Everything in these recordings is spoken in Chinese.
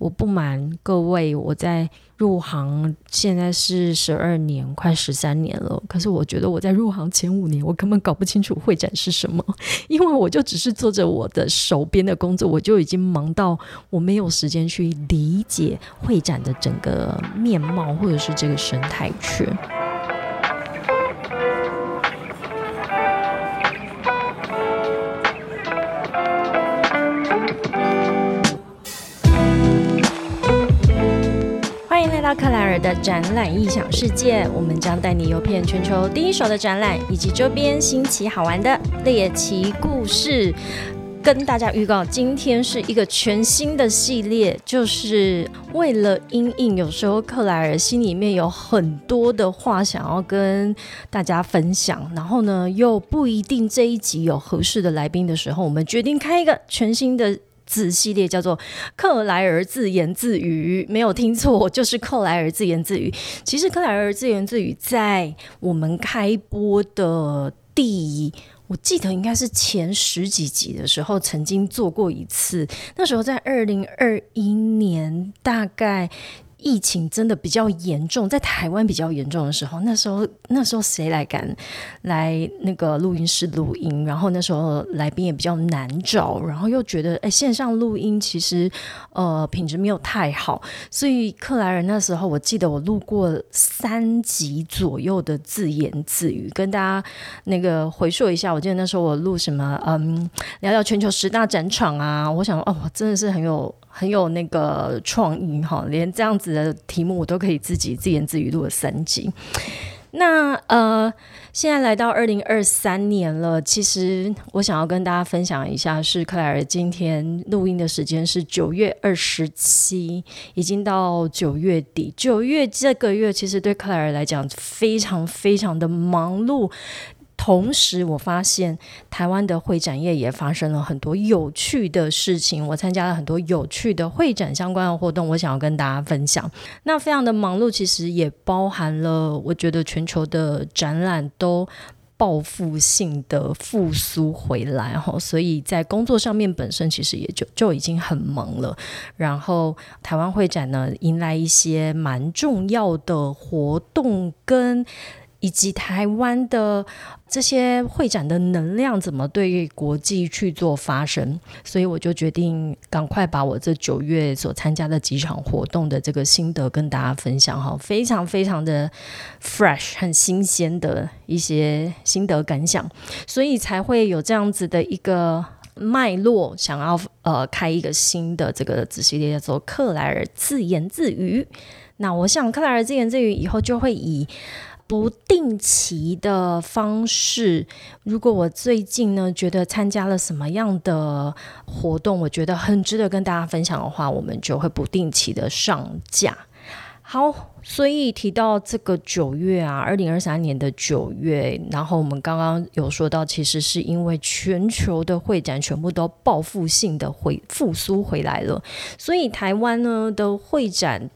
我不瞒各位，我在入行现在是十二年，快十三年了。可是我觉得我在入行前五年，我根本搞不清楚会展是什么，因为我就只是做着我的手边的工作，我就已经忙到我没有时间去理解会展的整个面貌，或者是这个生态圈。克莱尔的展览异想世界，我们将带你游遍全球第一手的展览以及周边新奇好玩的猎奇故事。跟大家预告，今天是一个全新的系列，就是为了阴影。有时候克莱尔心里面有很多的话想要跟大家分享，然后呢又不一定这一集有合适的来宾的时候，我们决定开一个全新的。子系列叫做克莱尔自言自语，没有听错，就是克莱尔自言自语。其实克莱尔自言自语在我们开播的第，我记得应该是前十几集的时候，曾经做过一次。那时候在二零二一年，大概。疫情真的比较严重，在台湾比较严重的时候，那时候那时候谁来敢来那个录音室录音？然后那时候来宾也比较难找，然后又觉得哎线上录音其实呃品质没有太好，所以克莱尔那时候我记得我录过三集左右的自言自语，跟大家那个回溯一下。我记得那时候我录什么嗯聊聊全球十大展场啊，我想哦真的是很有。很有那个创意哈，连这样子的题目我都可以自己自言自语录了三集。那呃，现在来到二零二三年了，其实我想要跟大家分享一下，是克莱尔今天录音的时间是九月二十七，已经到九月底。九月这个月其实对克莱尔来讲非常非常的忙碌。同时，我发现台湾的会展业也发生了很多有趣的事情。我参加了很多有趣的会展相关的活动，我想要跟大家分享。那非常的忙碌，其实也包含了我觉得全球的展览都报复性的复苏回来哈，所以在工作上面本身其实也就就已经很忙了。然后台湾会展呢，迎来一些蛮重要的活动跟。以及台湾的这些会展的能量怎么对国际去做发声？所以我就决定赶快把我这九月所参加的几场活动的这个心得跟大家分享哈，非常非常的 fresh 很新鲜的一些心得感想，所以才会有这样子的一个脉络，想要呃开一个新的这个子系列叫做克莱尔自言自语。那我想克莱尔自言自语以后就会以。不定期的方式，如果我最近呢觉得参加了什么样的活动，我觉得很值得跟大家分享的话，我们就会不定期的上架。好，所以提到这个九月啊，二零二三年的九月，然后我们刚刚有说到，其实是因为全球的会展全部都报复性的回复苏回来了，所以台湾呢的会展。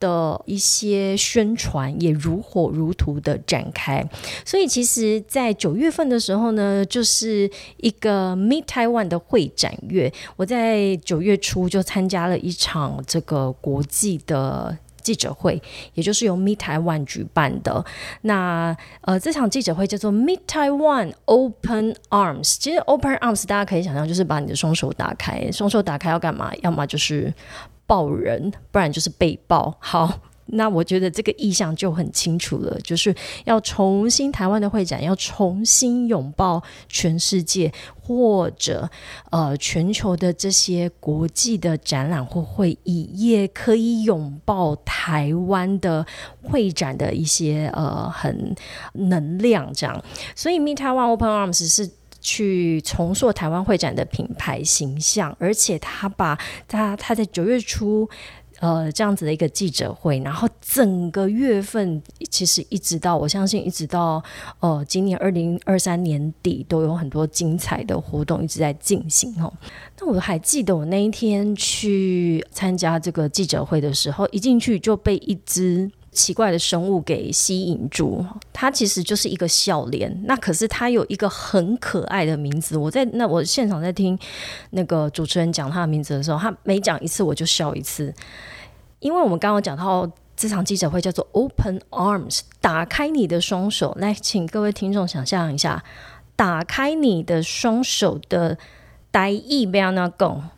的一些宣传也如火如荼的展开，所以其实，在九月份的时候呢，就是一个 Meet Taiwan 的会展月。我在九月初就参加了一场这个国际的记者会，也就是由 Meet Taiwan 举办的。那呃，这场记者会叫做 Meet Taiwan Open Arms。其实 Open Arms 大家可以想象，就是把你的双手打开，双手打开要干嘛？要么就是。抱人，不然就是被抱。好，那我觉得这个意向就很清楚了，就是要重新台湾的会展，要重新拥抱全世界，或者呃全球的这些国际的展览或会议，也可以拥抱台湾的会展的一些呃很能量这样。所以，Meet Taiwan Open Arms 是。去重塑台湾会展的品牌形象，而且他把他他在九月初，呃，这样子的一个记者会，然后整个月份其实一直到我相信一直到呃今年二零二三年底都有很多精彩的活动一直在进行哦。那我还记得我那一天去参加这个记者会的时候，一进去就被一支。奇怪的生物给吸引住，它其实就是一个笑脸。那可是它有一个很可爱的名字。我在那我现场在听那个主持人讲他的名字的时候，他每讲一次我就笑一次，因为我们刚刚讲到这场记者会叫做 “Open Arms”，打开你的双手。来，请各位听众想象一下，打开你的双手的呆意，不要那讲，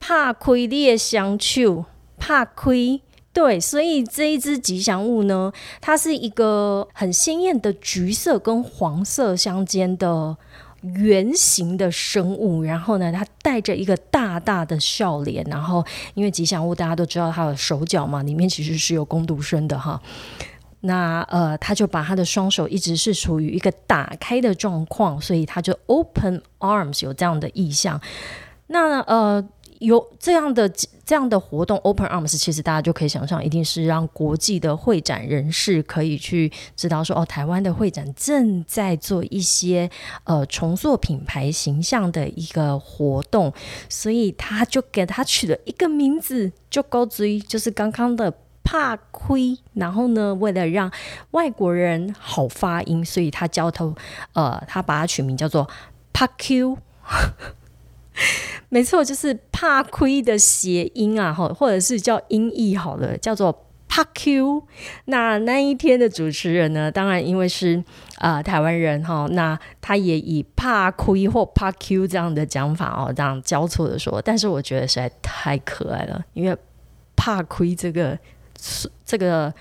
怕亏你的双手，怕亏。对，所以这一只吉祥物呢，它是一个很鲜艳的橘色跟黄色相间的圆形的生物，然后呢，它带着一个大大的笑脸，然后因为吉祥物大家都知道它的手脚嘛，里面其实是有攻读生的哈。那呃，他就把他的双手一直是处于一个打开的状况，所以他就 open arms 有这样的意象。那呃。有这样的这样的活动，Open Arms，其实大家就可以想象，一定是让国际的会展人士可以去知道说，哦，台湾的会展正在做一些呃重塑品牌形象的一个活动，所以他就给他取了一个名字，就高追，就是刚刚的怕亏。然后呢，为了让外国人好发音，所以他叫头呃，他把它取名叫做怕 Q。没错，就是怕亏的谐音啊，哈，或者是叫音译好了，叫做怕 Q。那那一天的主持人呢，当然因为是啊台湾人哈，那他也以怕亏或怕 Q 这样的讲法哦，这样交错的说。但是我觉得实在太可爱了，因为怕亏这个这个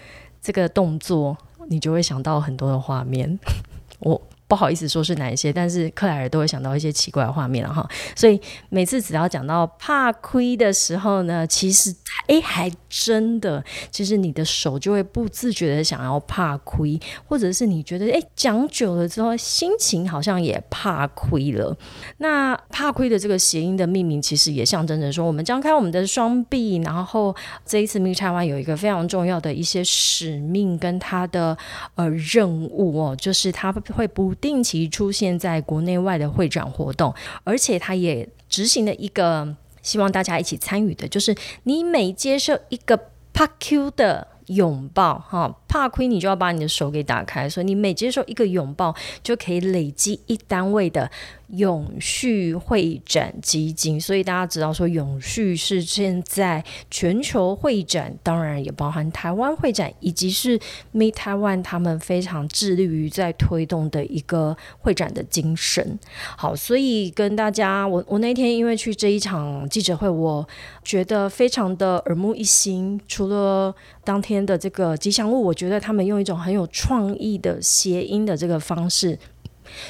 这个动作，你就会想到很多的画面。我。不好意思说是哪一些，但是克莱尔都会想到一些奇怪的画面了哈。所以每次只要讲到怕亏的时候呢，其实哎还真的，其实你的手就会不自觉的想要怕亏，或者是你觉得哎讲久了之后，心情好像也怕亏了。那怕亏的这个谐音的命名，其实也象征着说，我们张开我们的双臂，然后这一次 m i t 湾有一个非常重要的一些使命跟他的呃任务哦，就是他会不。定期出现在国内外的会展活动，而且他也执行了一个希望大家一起参与的，就是你每接受一个 PQ 的拥抱，哈，怕亏你就要把你的手给打开，所以你每接受一个拥抱，就可以累积一单位的。永续会展基金，所以大家知道说，永续是现在全球会展，当然也包含台湾会展，以及是 Meet Taiwan 他们非常致力于在推动的一个会展的精神。好，所以跟大家，我我那天因为去这一场记者会，我觉得非常的耳目一新。除了当天的这个吉祥物，我觉得他们用一种很有创意的谐音的这个方式。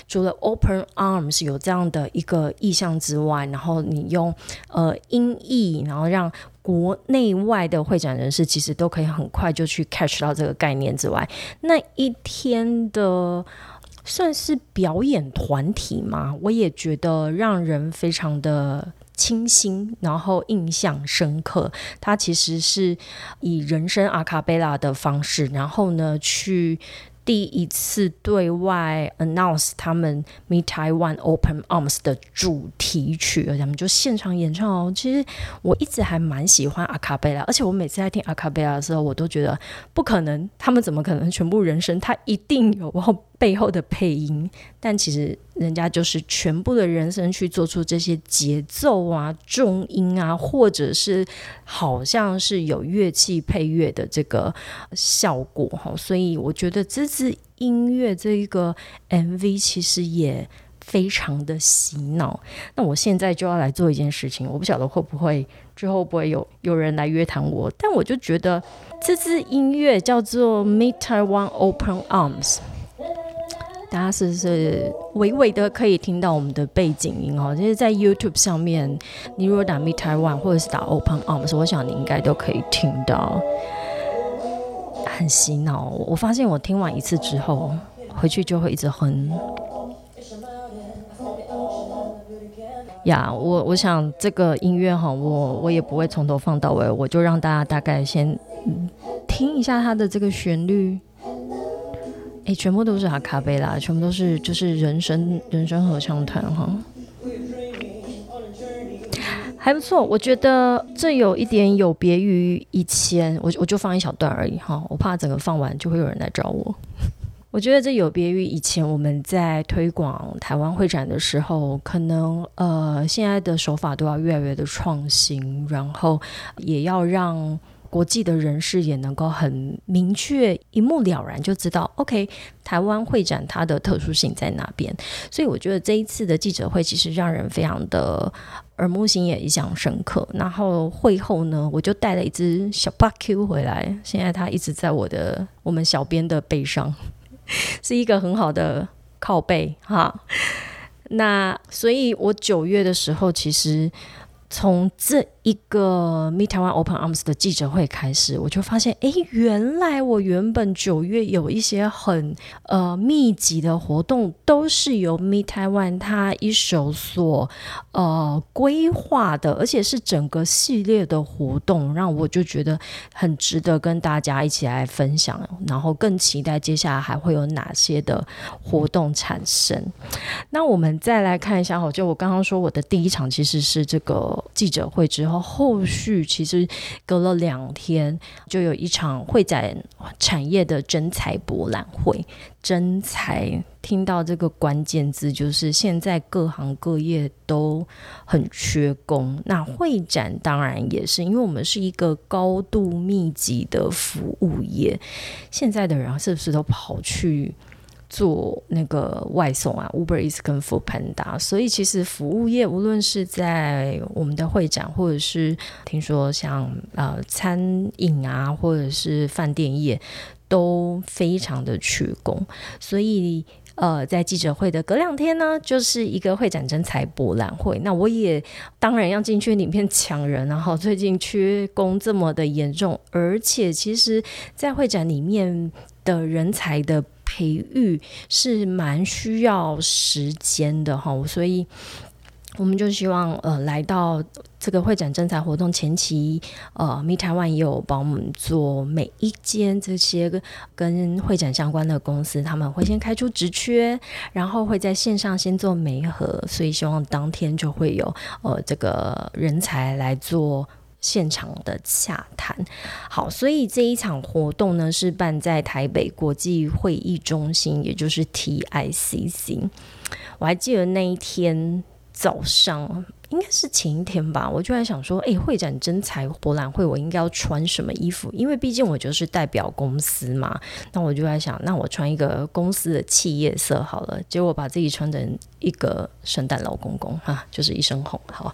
除了 Open Arms 有这样的一个意向之外，然后你用呃音译，然后让国内外的会展人士其实都可以很快就去 catch 到这个概念之外，那一天的算是表演团体嘛，我也觉得让人非常的清新，然后印象深刻。它其实是以人声阿卡贝拉的方式，然后呢去。第一次对外 announce 他们 Me Taiwan Open Arms 的主题曲，而且他们就现场演唱哦。其实我一直还蛮喜欢阿卡贝拉，而且我每次在听阿卡贝拉的时候，我都觉得不可能，他们怎么可能全部人声？他一定有后背后的配音，但其实人家就是全部的人声去做出这些节奏啊、重音啊，或者是好像是有乐器配乐的这个效果哈。所以我觉得这支音乐这一个 MV 其实也非常的洗脑。那我现在就要来做一件事情，我不晓得会不会之后不会有有人来约谈我，但我就觉得这支音乐叫做 Meet Taiwan Open Arms。大家是是微微的可以听到我们的背景音哦？就是在 YouTube 上面，你如果打 Meet Taiwan 或者是打 Open Arms，我想你应该都可以听到，很洗脑。我发现我听完一次之后，回去就会一直哼。呀，我我想这个音乐哈，我我也不会从头放到尾，我就让大家大概先听一下它的这个旋律。哎，全部都是阿卡贝拉，全部都是就是人声人声合唱团哈。还不错，我觉得这有一点有别于以前，我我就放一小段而已哈，我怕整个放完就会有人来找我。我觉得这有别于以前我们在推广台湾会展的时候，可能呃现在的手法都要越来越的创新，然后也要让国际的人士也能够很明确、一目了然就知道，OK，台湾会展它的特殊性在哪边。所以我觉得这一次的记者会其实让人非常的耳目新也印象深刻。然后会后呢，我就带了一只小八 Q 回来，现在它一直在我的我们小编的背上。是一个很好的靠背哈，那所以我九月的时候，其实从这。一个 Meet Taiwan Open Arms 的记者会开始，我就发现，哎，原来我原本九月有一些很呃密集的活动，都是由 Meet Taiwan 他一手所呃规划的，而且是整个系列的活动，让我就觉得很值得跟大家一起来分享，然后更期待接下来还会有哪些的活动产生。那我们再来看一下，哦，就我刚刚说我的第一场其实是这个记者会之后。后续其实隔了两天，就有一场会展产业的真才博览会。真才听到这个关键字，就是现在各行各业都很缺工。那会展当然也是，因为我们是一个高度密集的服务业。现在的人是不是都跑去？做那个外送啊，Uber Eats 跟 Food Panda，所以其实服务业无论是在我们的会展，或者是听说像呃餐饮啊，或者是饭店业，都非常的缺工。所以呃，在记者会的隔两天呢，就是一个会展征才博览会。那我也当然要进去里面抢人，然后最近缺工这么的严重，而且其实，在会展里面的人才的。培育是蛮需要时间的哈，所以我们就希望呃来到这个会展征才活动前期，呃，，Mittawan 也有帮我们做每一间这些跟会展相关的公司，他们会先开出职缺，然后会在线上先做媒合，所以希望当天就会有呃这个人才来做。现场的洽谈，好，所以这一场活动呢是办在台北国际会议中心，也就是 TICC。我还记得那一天早上。应该是前一天吧，我就在想说，哎，会展真才博览会，我应该要穿什么衣服？因为毕竟我就是代表公司嘛。那我就在想，那我穿一个公司的企业色好了。结果把自己穿成一个圣诞老公公，哈，就是一身红。好，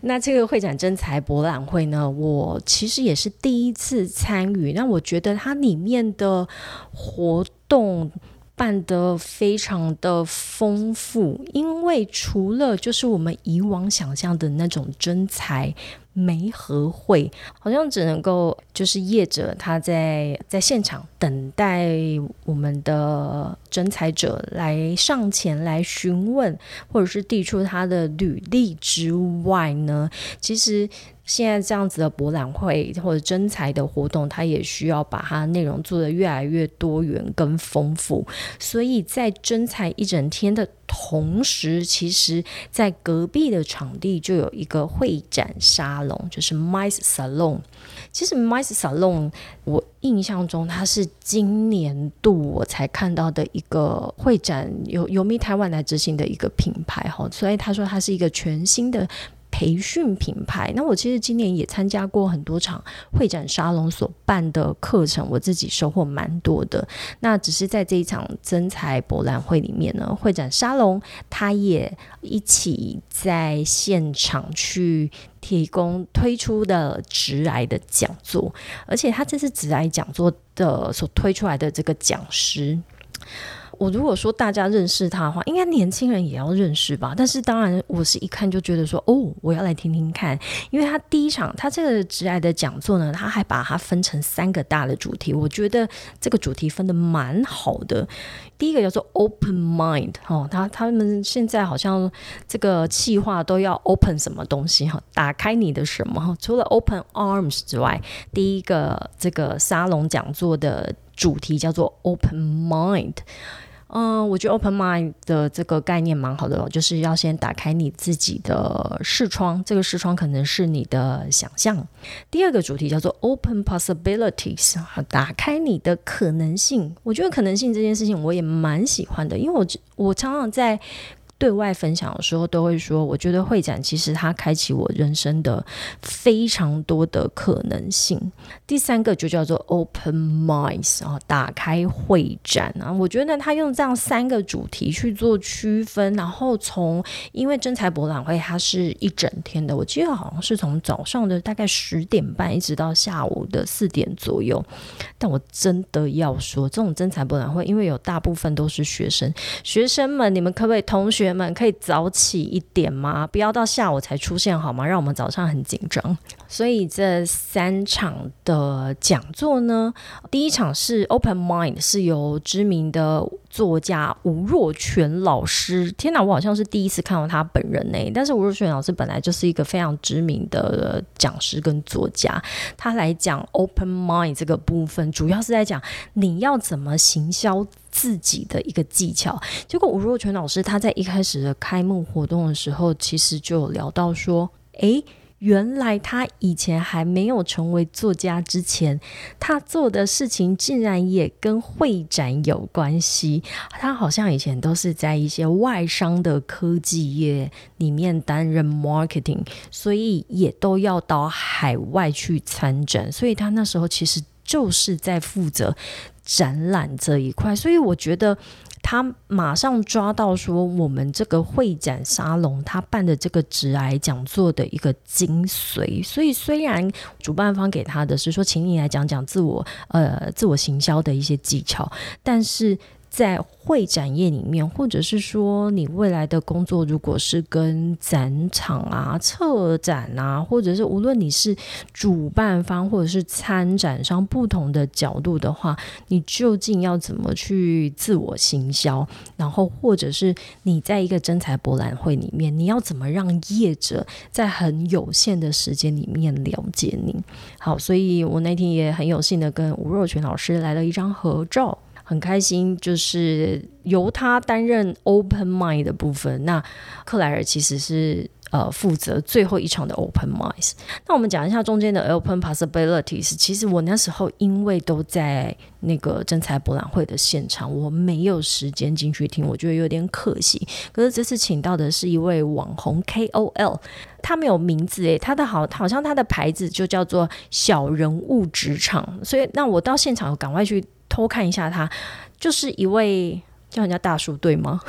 那这个会展真才博览会呢，我其实也是第一次参与。那我觉得它里面的活动。办得非常的丰富，因为除了就是我们以往想象的那种真才媒合会，好像只能够就是业者他在在现场等待我们的真才者来上前来询问，或者是递出他的履历之外呢，其实。现在这样子的博览会或者征才的活动，它也需要把它内容做得越来越多元跟丰富。所以在征才一整天的同时，其实在隔壁的场地就有一个会展沙龙，就是 Mice Salon。其实 Mice Salon，我印象中它是今年度我才看到的一个会展，由由 Me Taiwan 来执行的一个品牌哈。所以他说它是一个全新的。培训品牌，那我其实今年也参加过很多场会展沙龙所办的课程，我自己收获蛮多的。那只是在这一场增才博览会里面呢，会展沙龙他也一起在现场去提供推出的直癌的讲座，而且他这次直癌讲座的所推出来的这个讲师。我如果说大家认识他的话，应该年轻人也要认识吧。但是当然，我是一看就觉得说，哦，我要来听听看，因为他第一场他这个直癌的讲座呢，他还把它分成三个大的主题，我觉得这个主题分的蛮好的。第一个叫做 Open Mind，哦，他他们现在好像这个计划都要 Open 什么东西哈，打开你的什么哈？除了 Open Arms 之外，第一个这个沙龙讲座的主题叫做 Open Mind。嗯，我觉得 open mind 的这个概念蛮好的，就是要先打开你自己的视窗，这个视窗可能是你的想象。第二个主题叫做 open possibilities，打开你的可能性。我觉得可能性这件事情我也蛮喜欢的，因为我我常常在。对外分享的时候，都会说，我觉得会展其实它开启我人生的非常多的可能性。第三个就叫做 open minds 啊，打开会展啊。我觉得他用这样三个主题去做区分，然后从因为真才博览会它是一整天的，我记得好像是从早上的大概十点半一直到下午的四点左右。但我真的要说，这种真才博览会，因为有大部分都是学生，学生们，你们可不可以同学？学们可以早起一点吗？不要到下午才出现好吗？让我们早上很紧张。所以这三场的讲座呢，第一场是 Open Mind，是由知名的作家吴若权老师。天哪，我好像是第一次看到他本人呢。但是吴若权老师本来就是一个非常知名的讲师跟作家，他来讲 Open Mind 这个部分，主要是在讲你要怎么行销。自己的一个技巧，结果吴若权老师他在一开始的开幕活动的时候，其实就有聊到说，诶，原来他以前还没有成为作家之前，他做的事情竟然也跟会展有关系。他好像以前都是在一些外商的科技业里面担任 marketing，所以也都要到海外去参展，所以他那时候其实就是在负责。展览这一块，所以我觉得他马上抓到说，我们这个会展沙龙他办的这个直癌讲座的一个精髓。所以虽然主办方给他的是说，请你来讲讲自我呃自我行销的一些技巧，但是。在会展业里面，或者是说你未来的工作，如果是跟展场啊、策展啊，或者是无论你是主办方或者是参展商不同的角度的话，你究竟要怎么去自我行销？然后，或者是你在一个真才博览会里面，你要怎么让业者在很有限的时间里面了解你？好，所以我那天也很有幸的跟吴若群老师来了一张合照。很开心，就是由他担任 Open Mind 的部分。那克莱尔其实是呃负责最后一场的 Open Mind。那我们讲一下中间的 Open Possibilities。其实我那时候因为都在那个真才博览会的现场，我没有时间进去听，我觉得有点可惜。可是这次请到的是一位网红 KOL，他没有名字诶，他的好好像他的牌子就叫做小人物职场。所以那我到现场赶快去。偷看一下，他就是一位叫人家大叔对吗？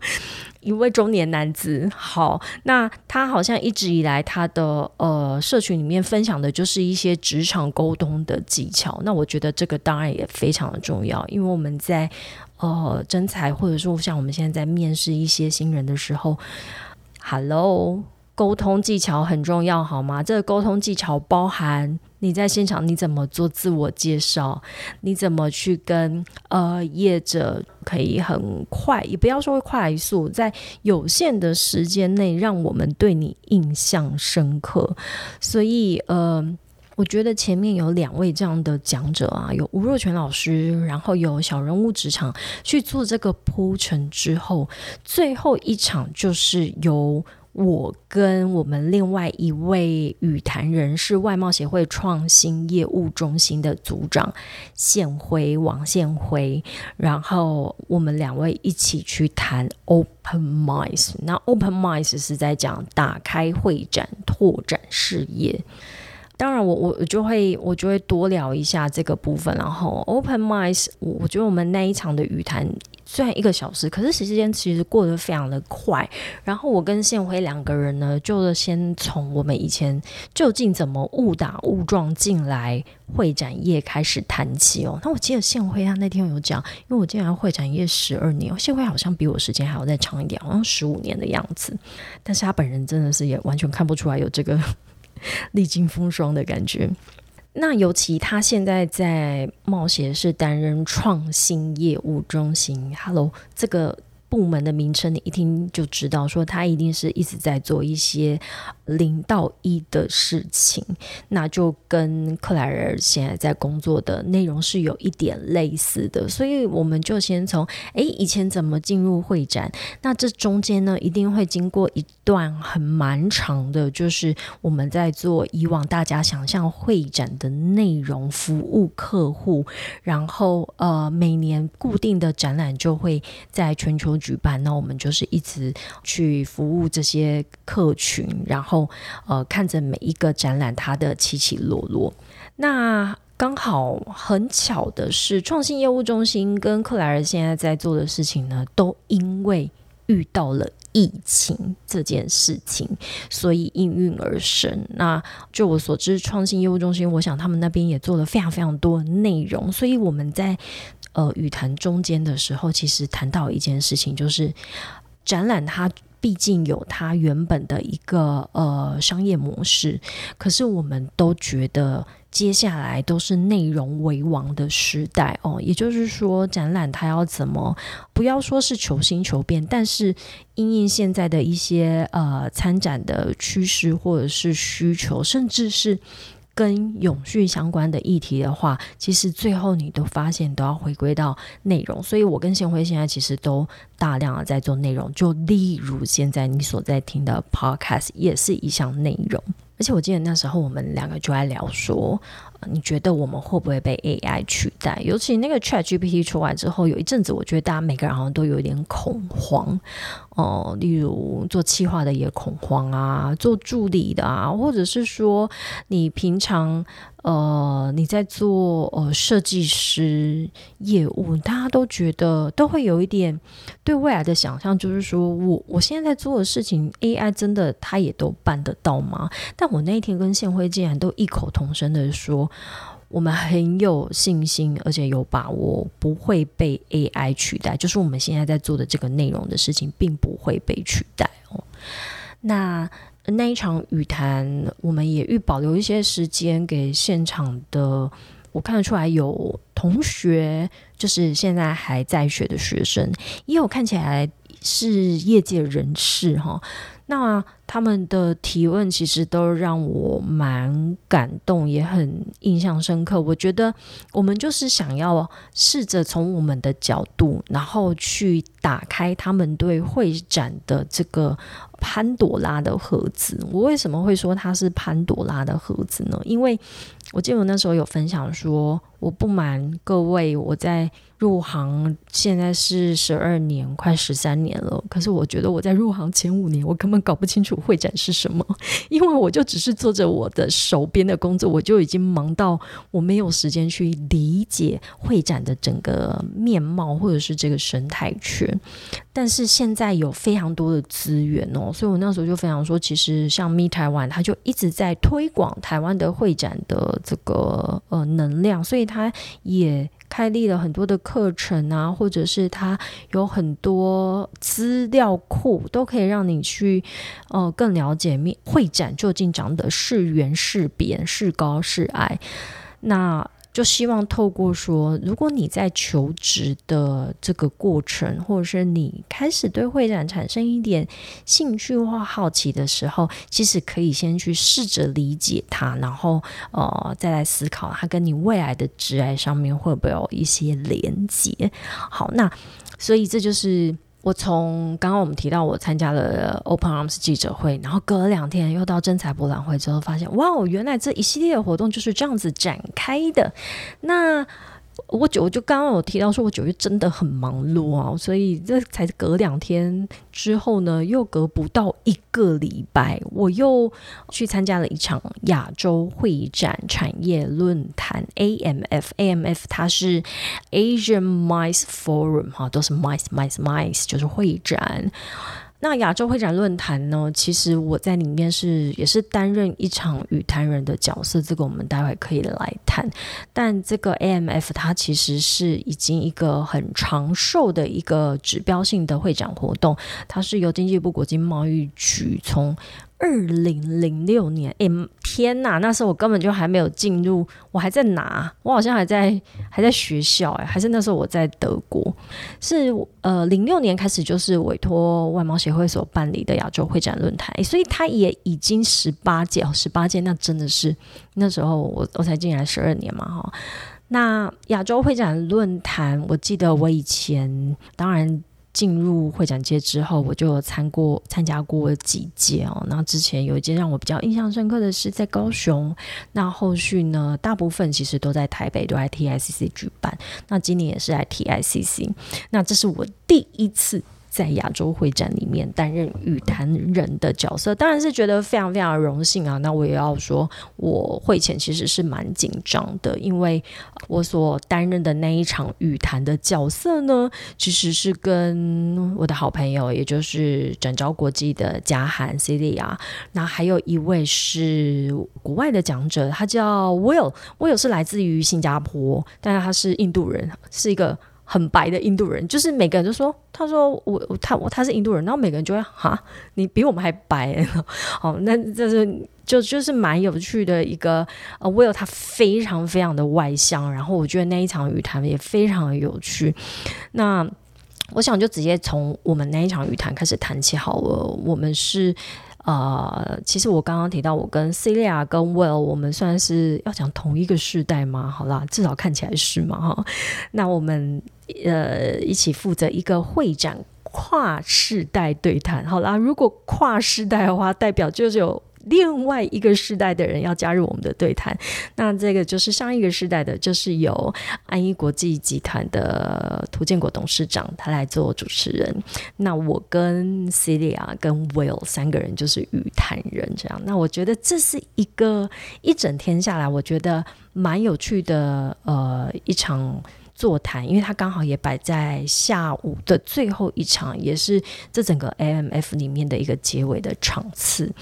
一位中年男子。好，那他好像一直以来他的呃社群里面分享的就是一些职场沟通的技巧。那我觉得这个当然也非常的重要，因为我们在呃征才或者说像我们现在在面试一些新人的时候，Hello，沟通技巧很重要，好吗？这个沟通技巧包含。你在现场你怎么做自我介绍？你怎么去跟呃业者可以很快，也不要说快速，在有限的时间内让我们对你印象深刻。所以呃，我觉得前面有两位这样的讲者啊，有吴若权老师，然后有小人物职场去做这个铺陈之后，最后一场就是由。我跟我们另外一位语坛人是外贸协会创新业务中心的组长宪辉王宪辉，然后我们两位一起去谈 Open Minds。那 Open Minds 是在讲打开会展、拓展事业。当然，我我我就会我就会多聊一下这个部分。然后，Open Minds，我我觉得我们那一场的语坛虽然一个小时，可是时间其实过得非常的快。然后我跟宪辉两个人呢，就是先从我们以前究竟怎么误打误撞进来会展业开始谈起哦。那我记得宪辉他那天有讲，因为我进来会展业十二年，宪辉好像比我时间还要再长一点，好像十五年的样子。但是他本人真的是也完全看不出来有这个。历经风霜的感觉。那尤其他现在在冒险是担任创新业务中心。Hello，这个部门的名称你一听就知道，说他一定是一直在做一些零到一的事情，那就跟克莱尔现在在工作的内容是有一点类似的，所以我们就先从诶以前怎么进入会展，那这中间呢一定会经过一段很蛮长的，就是我们在做以往大家想象会展的内容，服务客户，然后呃每年固定的展览就会在全球举办，那我们就是一直去服务这些客群，然后呃看着每一个展览它的起起落落，那。刚好很巧的是，创新业务中心跟克莱尔现在在做的事情呢，都因为遇到了疫情这件事情，所以应运而生。那就我所知，创新业务中心，我想他们那边也做了非常非常多的内容。所以我们在呃语谈中间的时候，其实谈到一件事情，就是展览它。毕竟有它原本的一个呃商业模式，可是我们都觉得接下来都是内容为王的时代哦。也就是说，展览它要怎么不要说是求新求变，但是因应现在的一些呃参展的趋势或者是需求，甚至是。跟永续相关的议题的话，其实最后你都发现都要回归到内容，所以我跟贤辉现在其实都大量的在做内容，就例如现在你所在听的 podcast 也是一项内容，而且我记得那时候我们两个就在聊说。你觉得我们会不会被 AI 取代？尤其那个 ChatGPT 出来之后，有一阵子，我觉得大家每个人好像都有一点恐慌哦。例如做企划的也恐慌啊，做助理的啊，或者是说你平常呃你在做呃设计师业务，大家都觉得都会有一点对未来的想象，就是说我我现在在做的事情，AI 真的他也都办得到吗？但我那一天跟宪辉竟然都异口同声的说。我们很有信心，而且有把握不会被 AI 取代。就是我们现在在做的这个内容的事情，并不会被取代哦。那那一场语谈，我们也预保留一些时间给现场的。我看得出来有同学，就是现在还在学的学生，也有看起来是业界人士哈。那他们的提问其实都让我蛮感动，也很印象深刻。我觉得我们就是想要试着从我们的角度，然后去打开他们对会展的这个潘朵拉的盒子。我为什么会说它是潘朵拉的盒子呢？因为我记得我那时候有分享说，我不瞒各位，我在入行现在是十二年，快十三年了。可是我觉得我在入行前五年，我根本搞不清楚会展是什么，因为我就只是做着我的手边的工作，我就已经忙到我没有时间去理解会展的整个面貌或者是这个生态圈。但是现在有非常多的资源哦，所以我那时候就分享说，其实像 Me 台湾，它就一直在推广台湾的会展的这个呃能量，所以它也开立了很多的课程啊，或者是它有很多资料库，都可以让你去呃更了解面会展究竟讲的是圆是扁是高是矮，那。就希望透过说，如果你在求职的这个过程，或者是你开始对会展产生一点兴趣或好奇的时候，其实可以先去试着理解它，然后呃再来思考它跟你未来的职业上面会不会有一些连接。好，那所以这就是。我从刚刚我们提到我参加了 Open Arms 记者会，然后隔了两天又到真彩博览会之后，发现哇哦，原来这一系列的活动就是这样子展开的。那我九就刚刚有提到说，我九月真的很忙碌啊，所以这才隔两天之后呢，又隔不到一个礼拜，我又去参加了一场亚洲会展产业论坛 AMF，AMF 它是 Asian Mice Forum 哈，都是 Mice Mice Mice，就是会展。那亚洲会展论坛呢？其实我在里面是也是担任一场语坛人的角色，这个我们待会可以来谈。但这个 AMF 它其实是已经一个很长寿的一个指标性的会展活动，它是由经济部国际贸易局从二零零六年，哎，天哪！那时候我根本就还没有进入，我还在拿，我好像还在还在学校，哎，还是那时候我在德国。是呃，零六年开始就是委托外贸协会所办理的亚洲会展论坛，所以它也已经十八届哦，十八届，那真的是那时候我我才进来十二年嘛，哈。那亚洲会展论坛，我记得我以前当然。进入会展界之后，我就参过参加过几届哦。那之前有一届让我比较印象深刻的是在高雄，那后续呢，大部分其实都在台北，都在 TICC 举办。那今年也是在 TICC，那这是我第一次。在亚洲会展里面担任语坛人的角色，当然是觉得非常非常荣幸啊！那我也要说，我会前其实是蛮紧张的，因为我所担任的那一场语坛的角色呢，其实是跟我的好朋友，也就是展昭国际的嘉涵 C D 啊，那还有一位是国外的讲者，他叫 Will，Will 是来自于新加坡，但是他是印度人，是一个。很白的印度人，就是每个人都说，他说我他我他是印度人，然后每个人就会哈，你比我们还白，好，那这是就就是蛮有趣的一个呃，Will 他非常非常的外向，然后我觉得那一场语谈也非常的有趣，那我想就直接从我们那一场语谈开始谈起好了，我们是。呃，其实我刚刚提到，我跟 Celia 跟 Will，我们算是要讲同一个世代吗？好啦，至少看起来是嘛哈。那我们呃一起负责一个会展跨世代对谈，好啦，如果跨世代的话，代表就是有。另外一个时代的人要加入我们的对谈，那这个就是上一个时代的，就是由安一国际集团的涂建国董事长他来做主持人。那我跟 Celia 跟 Will 三个人就是语谈人，这样。那我觉得这是一个一整天下来，我觉得蛮有趣的呃一场座谈，因为他刚好也摆在下午的最后一场，也是这整个 AMF 里面的一个结尾的场次。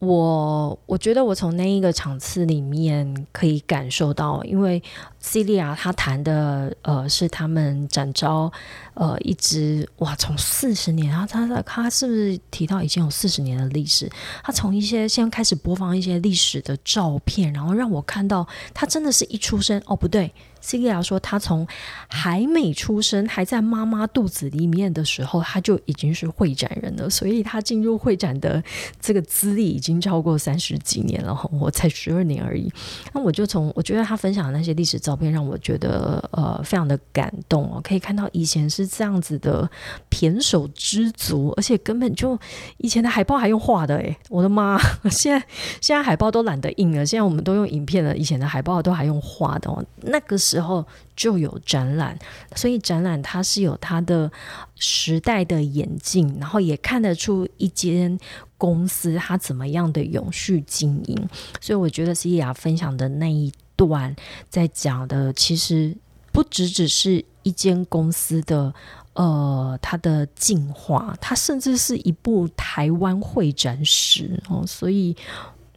我我觉得我从那一个场次里面可以感受到，因为 Celia 她谈的呃是他们展昭呃一直哇从四十年，然后他他是不是提到已经有四十年的历史？他从一些先开始播放一些历史的照片，然后让我看到他真的是一出生哦不对。CGL 说，他从还没出生，还在妈妈肚子里面的时候，他就已经是会展人了。所以，他进入会展的这个资历已经超过三十几年了。我才十二年而已。那我就从我觉得他分享的那些历史照片，让我觉得呃非常的感动哦。可以看到以前是这样子的胼手知足，而且根本就以前的海报还用画的诶，我的妈！现在现在海报都懒得印了，现在我们都用影片了。以前的海报都还用画的哦，那个是。时候就有展览，所以展览它是有它的时代的眼镜，然后也看得出一间公司它怎么样的永续经营。所以我觉得西雅分享的那一段在讲的，其实不只只是一间公司的呃它的进化，它甚至是一部台湾会展史哦，所以。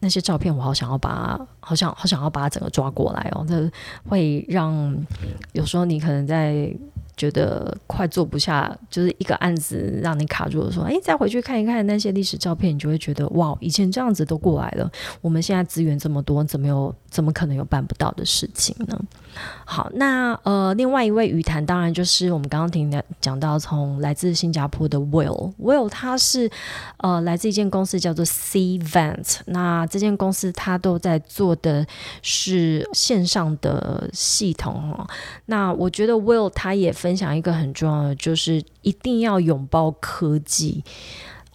那些照片，我好想要把，好想好想要把它整个抓过来哦，这会让有时候你可能在。觉得快做不下，就是一个案子让你卡住的时候，哎，再回去看一看那些历史照片，你就会觉得哇，以前这样子都过来了。我们现在资源这么多，怎么有怎么可能有办不到的事情呢？好，那呃，另外一位语坛当然就是我们刚刚听的讲到，从来自新加坡的 Will，Will 他是呃来自一间公司叫做 C Vent，那这间公司他都在做的是线上的系统哦。那我觉得 Will 他也。分享一个很重要的，就是一定要拥抱科技。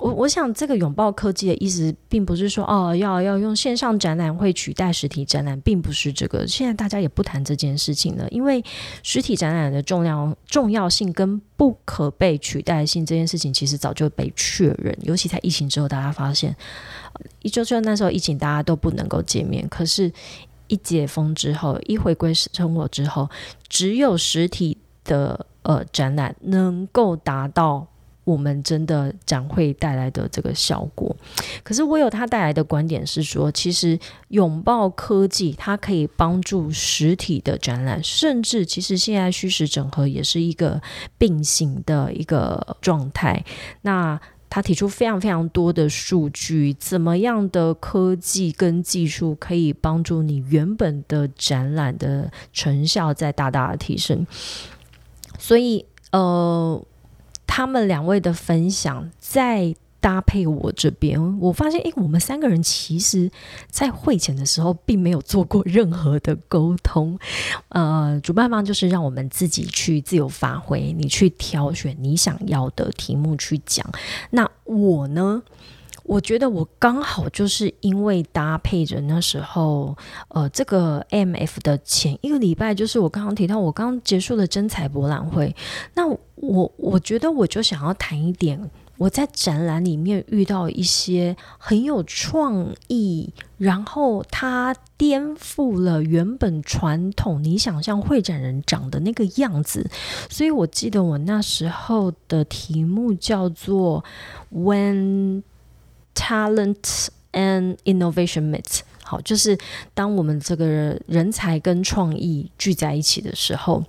我我想，这个拥抱科技的意思，并不是说哦，要要用线上展览会取代实体展览，并不是这个。现在大家也不谈这件事情了，因为实体展览的重量重要性跟不可被取代性这件事情，其实早就被确认。尤其在疫情之后，大家发现，一就那时候疫情，大家都不能够见面，可是，一解封之后，一回归生活之后，只有实体。的呃展览能够达到我们真的展会带来的这个效果，可是我有他带来的观点是说，其实拥抱科技，它可以帮助实体的展览，甚至其实现在虚实整合也是一个并行的一个状态。那他提出非常非常多的数据，怎么样的科技跟技术可以帮助你原本的展览的成效在大大的提升。所以，呃，他们两位的分享再。搭配我这边，我发现，诶，我们三个人其实，在会前的时候，并没有做过任何的沟通。呃，主办方就是让我们自己去自由发挥，你去挑选你想要的题目去讲。那我呢，我觉得我刚好就是因为搭配着那时候，呃，这个 M F 的前一个礼拜，就是我刚刚提到，我刚结束了真彩博览会。那我我觉得我就想要谈一点。我在展览里面遇到一些很有创意，然后它颠覆了原本传统你想象会展人长的那个样子，所以我记得我那时候的题目叫做 “When Talent and Innovation Meet”。好，就是当我们这个人才跟创意聚在一起的时候，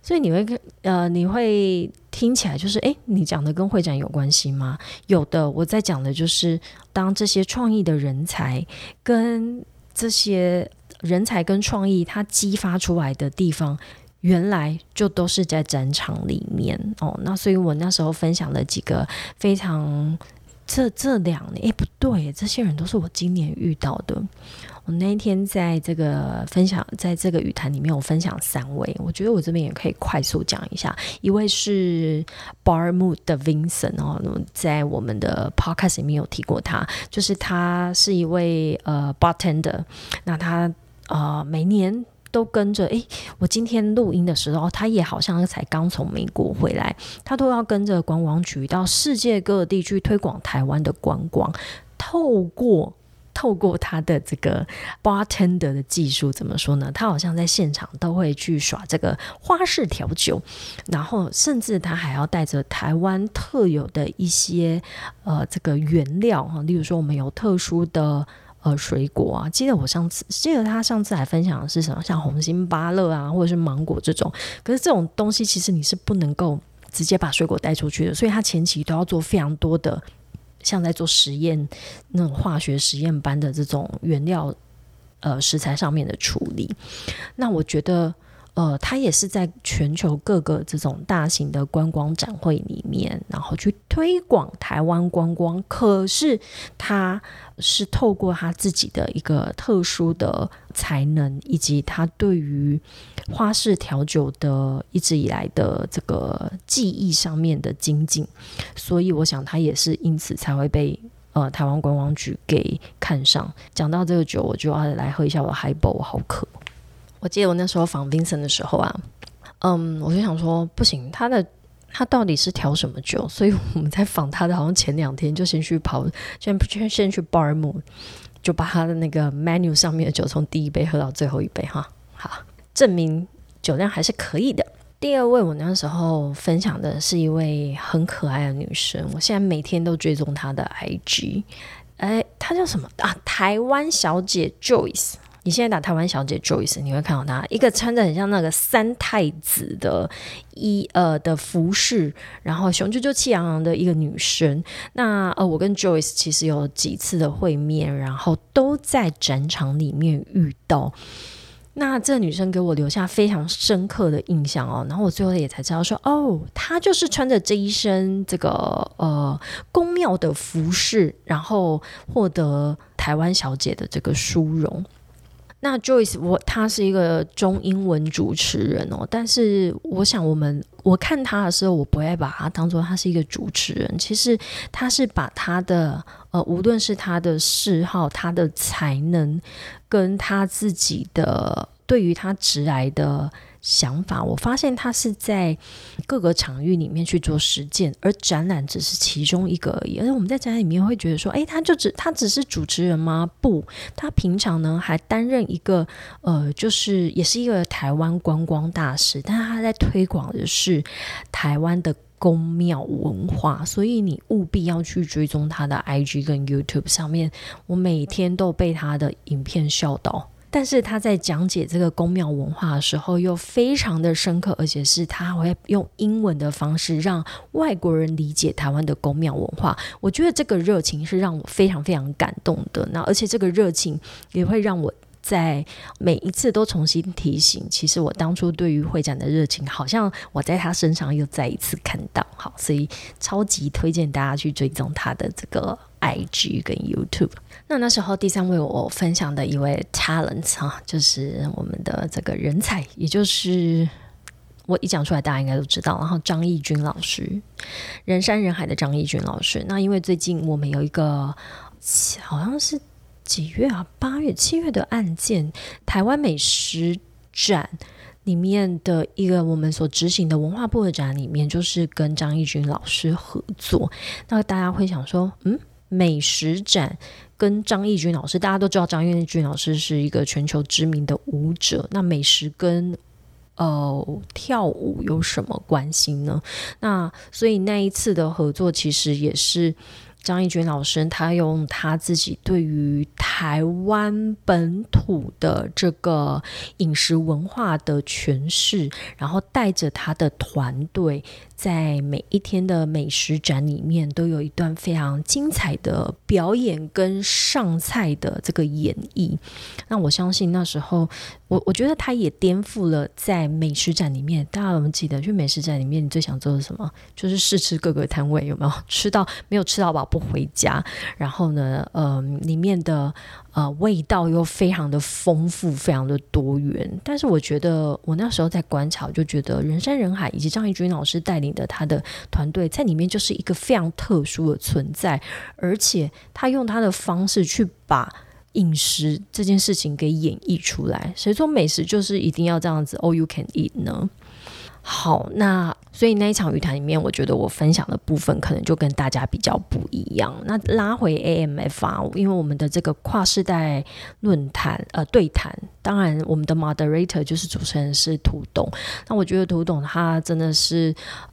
所以你会呃，你会听起来就是，诶，你讲的跟会展有关系吗？有的，我在讲的就是当这些创意的人才跟这些人才跟创意它激发出来的地方，原来就都是在展场里面哦。那所以我那时候分享了几个非常。这这两年，哎，不对，这些人都是我今年遇到的。我那一天在这个分享，在这个语坛里面，我分享三位，我觉得我这边也可以快速讲一下。一位是 Bar Mood 的 Vincent 哦，在我们的 Podcast 里面有提过他，就是他是一位呃 Bartender，那他呃每年。都跟着诶，我今天录音的时候，他也好像才刚从美国回来，他都要跟着观光局到世界各地去推广台湾的观光。透过透过他的这个 bartender 的技术，怎么说呢？他好像在现场都会去耍这个花式调酒，然后甚至他还要带着台湾特有的一些呃这个原料哈，例如说我们有特殊的。呃，水果啊，记得我上次记得他上次还分享的是什么，像红心芭乐啊，或者是芒果这种。可是这种东西其实你是不能够直接把水果带出去的，所以他前期都要做非常多的，像在做实验那种化学实验般的这种原料呃食材上面的处理。那我觉得。呃，他也是在全球各个这种大型的观光展会里面，然后去推广台湾观光。可是他是透过他自己的一个特殊的才能，以及他对于花式调酒的一直以来的这个技艺上面的精进，所以我想他也是因此才会被呃台湾观光局给看上。讲到这个酒，我就要来喝一下我的海宝，我好渴。我记得我那时候访 Vincent 的时候啊，嗯，我就想说不行，他的他到底是调什么酒？所以我们在访他的好像前两天就先去跑，先先先去 Bar Moon，就把他的那个 menu 上面的酒从第一杯喝到最后一杯哈，好，证明酒量还是可以的。第二位我那时候分享的是一位很可爱的女生，我现在每天都追踪她的 IG，哎，她叫什么啊？台湾小姐 Joyce。你现在打台湾小姐 Joyce，你会看到她一个穿着很像那个三太子的衣呃的服饰，然后雄赳赳气昂昂的一个女生。那呃，我跟 Joyce 其实有几次的会面，然后都在展场里面遇到。那这女生给我留下非常深刻的印象哦。然后我最后也才知道说，哦，她就是穿着这一身这个呃宫庙的服饰，然后获得台湾小姐的这个殊荣。那 Joyce，我他是一个中英文主持人哦，但是我想我们我看他的时候，我不会把他当做他是一个主持人，其实他是把他的呃，无论是他的嗜好、他的才能，跟他自己的对于他直来的。想法，我发现他是在各个场域里面去做实践，而展览只是其中一个而已。而且我们在展览里面会觉得说，诶，他就只他只是主持人吗？不，他平常呢还担任一个呃，就是也是一个台湾观光大使，但是他在推广的是台湾的宫庙文化，所以你务必要去追踪他的 IG 跟 YouTube 上面，我每天都被他的影片笑到。但是他在讲解这个宫庙文化的时候，又非常的深刻，而且是他会用英文的方式让外国人理解台湾的宫庙文化。我觉得这个热情是让我非常非常感动的。那而且这个热情也会让我。在每一次都重新提醒，其实我当初对于会展的热情，好像我在他身上又再一次看到。好，所以超级推荐大家去追踪他的这个 IG 跟 YouTube。那那时候第三位我分享的一位 talent 啊，就是我们的这个人才，也就是我一讲出来大家应该都知道。然后张义军老师，人山人海的张义军老师。那因为最近我们有一个好像是。几月啊？八月、七月的案件，台湾美食展里面的一个我们所执行的文化部的展里面，就是跟张义军老师合作。那大家会想说，嗯，美食展跟张义军老师，大家都知道张义军老师是一个全球知名的舞者，那美食跟呃跳舞有什么关系呢？那所以那一次的合作，其实也是。张义军老师，他用他自己对于台湾本土的这个饮食文化的诠释，然后带着他的团队。在每一天的美食展里面，都有一段非常精彩的表演跟上菜的这个演绎。那我相信那时候，我我觉得他也颠覆了在美食展里面。大家有没有记得去美食展里面，你最想做的什么？就是试吃各个摊位有没有吃到没有吃到饱不回家。然后呢，呃，里面的。呃，味道又非常的丰富，非常的多元。但是我觉得，我那时候在观察，就觉得人山人海，以及张义军老师带领的他的团队在里面就是一个非常特殊的存在，而且他用他的方式去把饮食这件事情给演绎出来。谁说美食就是一定要这样子？All you can eat 呢？好，那所以那一场语谈里面，我觉得我分享的部分可能就跟大家比较不一样。那拉回 AMF 啊，因为我们的这个跨世代论坛呃对谈，当然我们的 moderator 就是主持人是涂董。那我觉得涂董他真的是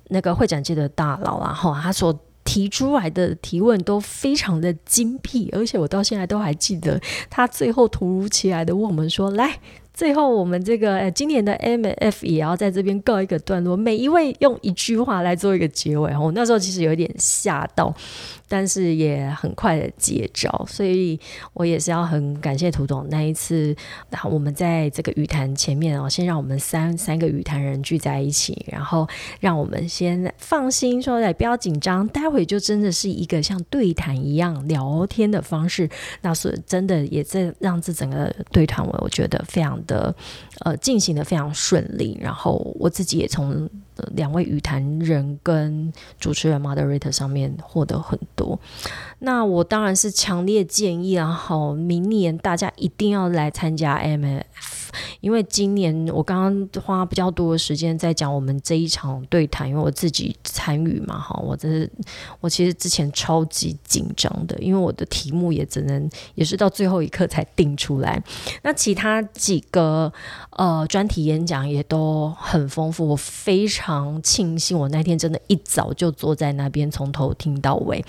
那个会展界的大佬然后他所提出来的提问都非常的精辟，而且我到现在都还记得他最后突如其来的问我们说：“来。”最后，我们这个呃，今年的 M F 也要在这边告一个段落，每一位用一句话来做一个结尾。我那时候其实有点吓到。但是也很快的接招，所以我也是要很感谢涂总那一次。然后我们在这个语坛前面哦，先让我们三三个语坛人聚在一起，然后让我们先放心说，哎，不要紧张，待会就真的是一个像对谈一样聊天的方式。那是真的也在让这整个对谈我我觉得非常的呃进行的非常顺利。然后我自己也从。两位语坛人跟主持人 moderator 上面获得很多，那我当然是强烈建议啊，好，明年大家一定要来参加 MF。因为今年我刚刚花比较多的时间在讲我们这一场对谈，因为我自己参与嘛，哈，我这是我其实之前超级紧张的，因为我的题目也只能也是到最后一刻才定出来。那其他几个呃专题演讲也都很丰富，我非常庆幸我那天真的一早就坐在那边从头听到尾。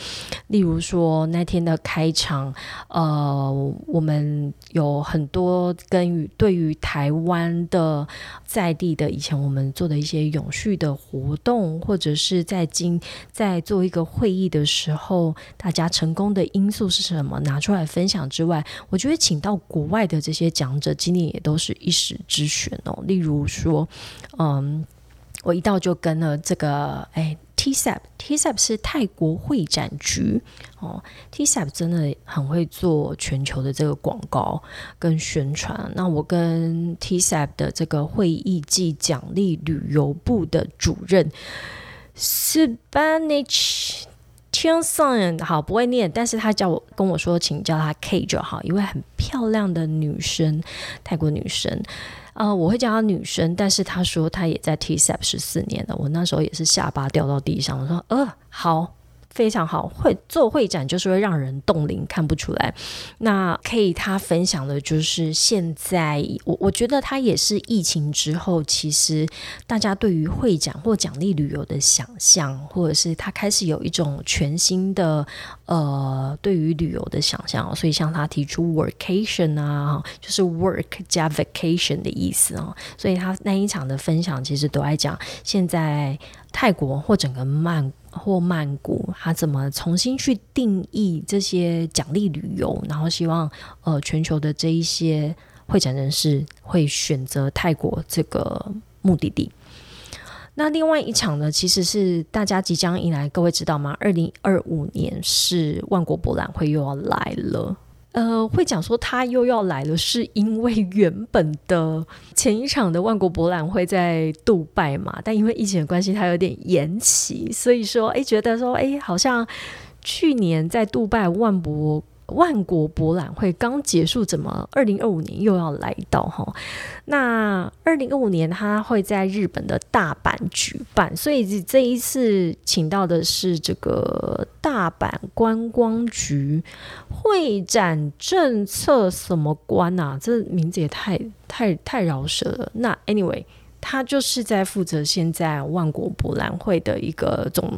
例如说那天的开场，呃，我们有很多跟与对于台湾的在地的以前我们做的一些永续的活动，或者是在今在做一个会议的时候，大家成功的因素是什么？拿出来分享之外，我觉得请到国外的这些讲者，今年也都是一时之选哦。例如说，嗯，我一到就跟了这个，哎。TSAP，TSAP 是泰国会展局哦。TSAP 真的很会做全球的这个广告跟宣传。那我跟 TSAP 的这个会议暨奖励旅游部的主任 Spanish Tianson，好不会念，但是他叫我跟我说，请叫他 K 就好，一位很漂亮的女生，泰国女生。啊，我会叫她女生，但是她说她也在 TSAP 十四年了。我那时候也是下巴掉到地上，我说呃好，非常好，会做会展就是会让人冻龄，看不出来。那 K 他分享的就是现在，我我觉得他也是疫情之后，其实大家对于会展或奖励旅游的想象，或者是他开始有一种全新的呃对于旅游的想象。所以像他提出 workation 啊，就是 work 加 vacation 的意思啊。所以他那一场的分享其实都在讲现在泰国或整个曼。或曼谷，他怎么重新去定义这些奖励旅游？然后希望呃全球的这一些会展人士会选择泰国这个目的地。那另外一场呢，其实是大家即将迎来，各位知道吗？二零二五年是万国博览会又要来了。呃，会讲说他又要来了，是因为原本的前一场的万国博览会在杜拜嘛，但因为疫情的关系，他有点延期，所以说，哎，觉得说，哎，好像去年在杜拜万博。万国博览会刚结束，怎么二零二五年又要来到哈？那二零二五年他会在日本的大阪举办，所以这一次请到的是这个大阪观光局会展政策什么官啊？这名字也太太太饶舌了。那 anyway，他就是在负责现在万国博览会的一个总，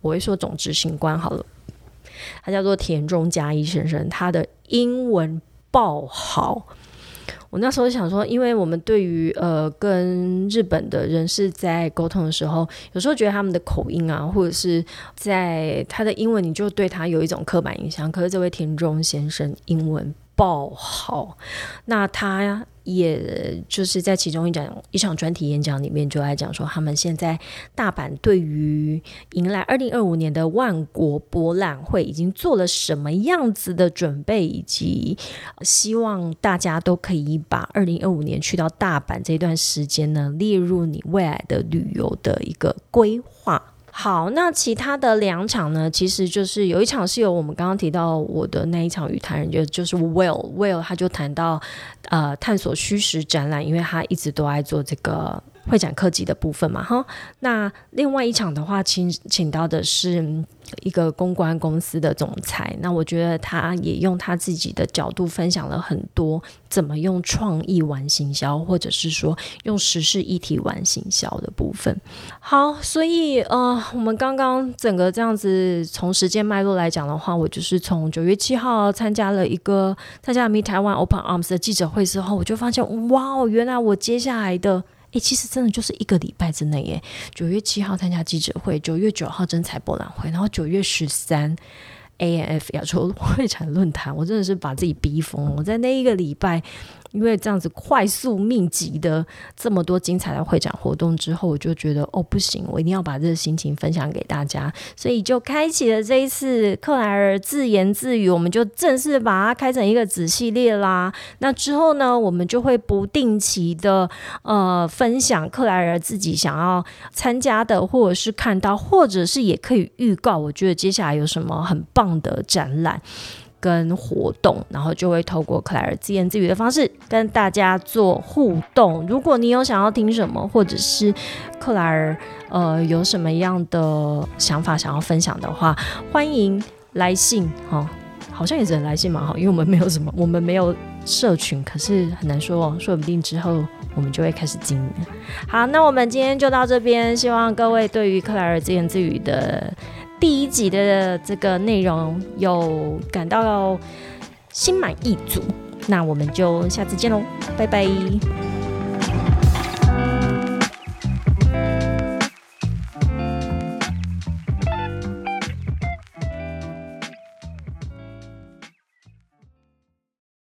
我会说总执行官好了。他叫做田中嘉一先生，他的英文爆好。我那时候想说，因为我们对于呃跟日本的人士在沟通的时候，有时候觉得他们的口音啊，或者是在他的英文，你就对他有一种刻板印象。可是这位田中先生英文爆好，那他。也就是在其中一讲一场专题演讲里面，就来讲说他们现在大阪对于迎来二零二五年的万国博览会已经做了什么样子的准备，以及希望大家都可以把二零二五年去到大阪这段时间呢列入你未来的旅游的一个规划。好，那其他的两场呢？其实就是有一场是由我们刚刚提到我的那一场语谈人，就就是 Will Will，他就谈到呃探索虚实展览，因为他一直都爱做这个会展科技的部分嘛，哈。那另外一场的话，请请到的是。一个公关公司的总裁，那我觉得他也用他自己的角度分享了很多怎么用创意玩行销，或者是说用时事议题玩行销的部分。好，所以呃，我们刚刚整个这样子从时间脉络来讲的话，我就是从九月七号参加了一个参加 Meet Taiwan Open Arms 的记者会之后，我就发现哇哦，原来我接下来的。诶，其实真的就是一个礼拜之内，耶。九月七号参加记者会，九月九号真彩博览会，然后九月十三，A N F 亚洲会展论坛，我真的是把自己逼疯了。我在那一个礼拜。因为这样子快速密集的这么多精彩的会展活动之后，我就觉得哦不行，我一定要把这个心情分享给大家，所以就开启了这一次克莱尔自言自语，我们就正式把它开成一个子系列啦。那之后呢，我们就会不定期的呃分享克莱尔自己想要参加的，或者是看到，或者是也可以预告，我觉得接下来有什么很棒的展览。跟活动，然后就会透过克莱尔自言自语的方式跟大家做互动。如果你有想要听什么，或者是克莱尔呃有什么样的想法想要分享的话，欢迎来信哈。好像也只能来信蛮好，因为我们没有什么，我们没有社群，可是很难说，说不定之后我们就会开始经营。好，那我们今天就到这边，希望各位对于克莱尔自言自语的。第一集的这个内容有感到心满意足，那我们就下次见喽，拜拜。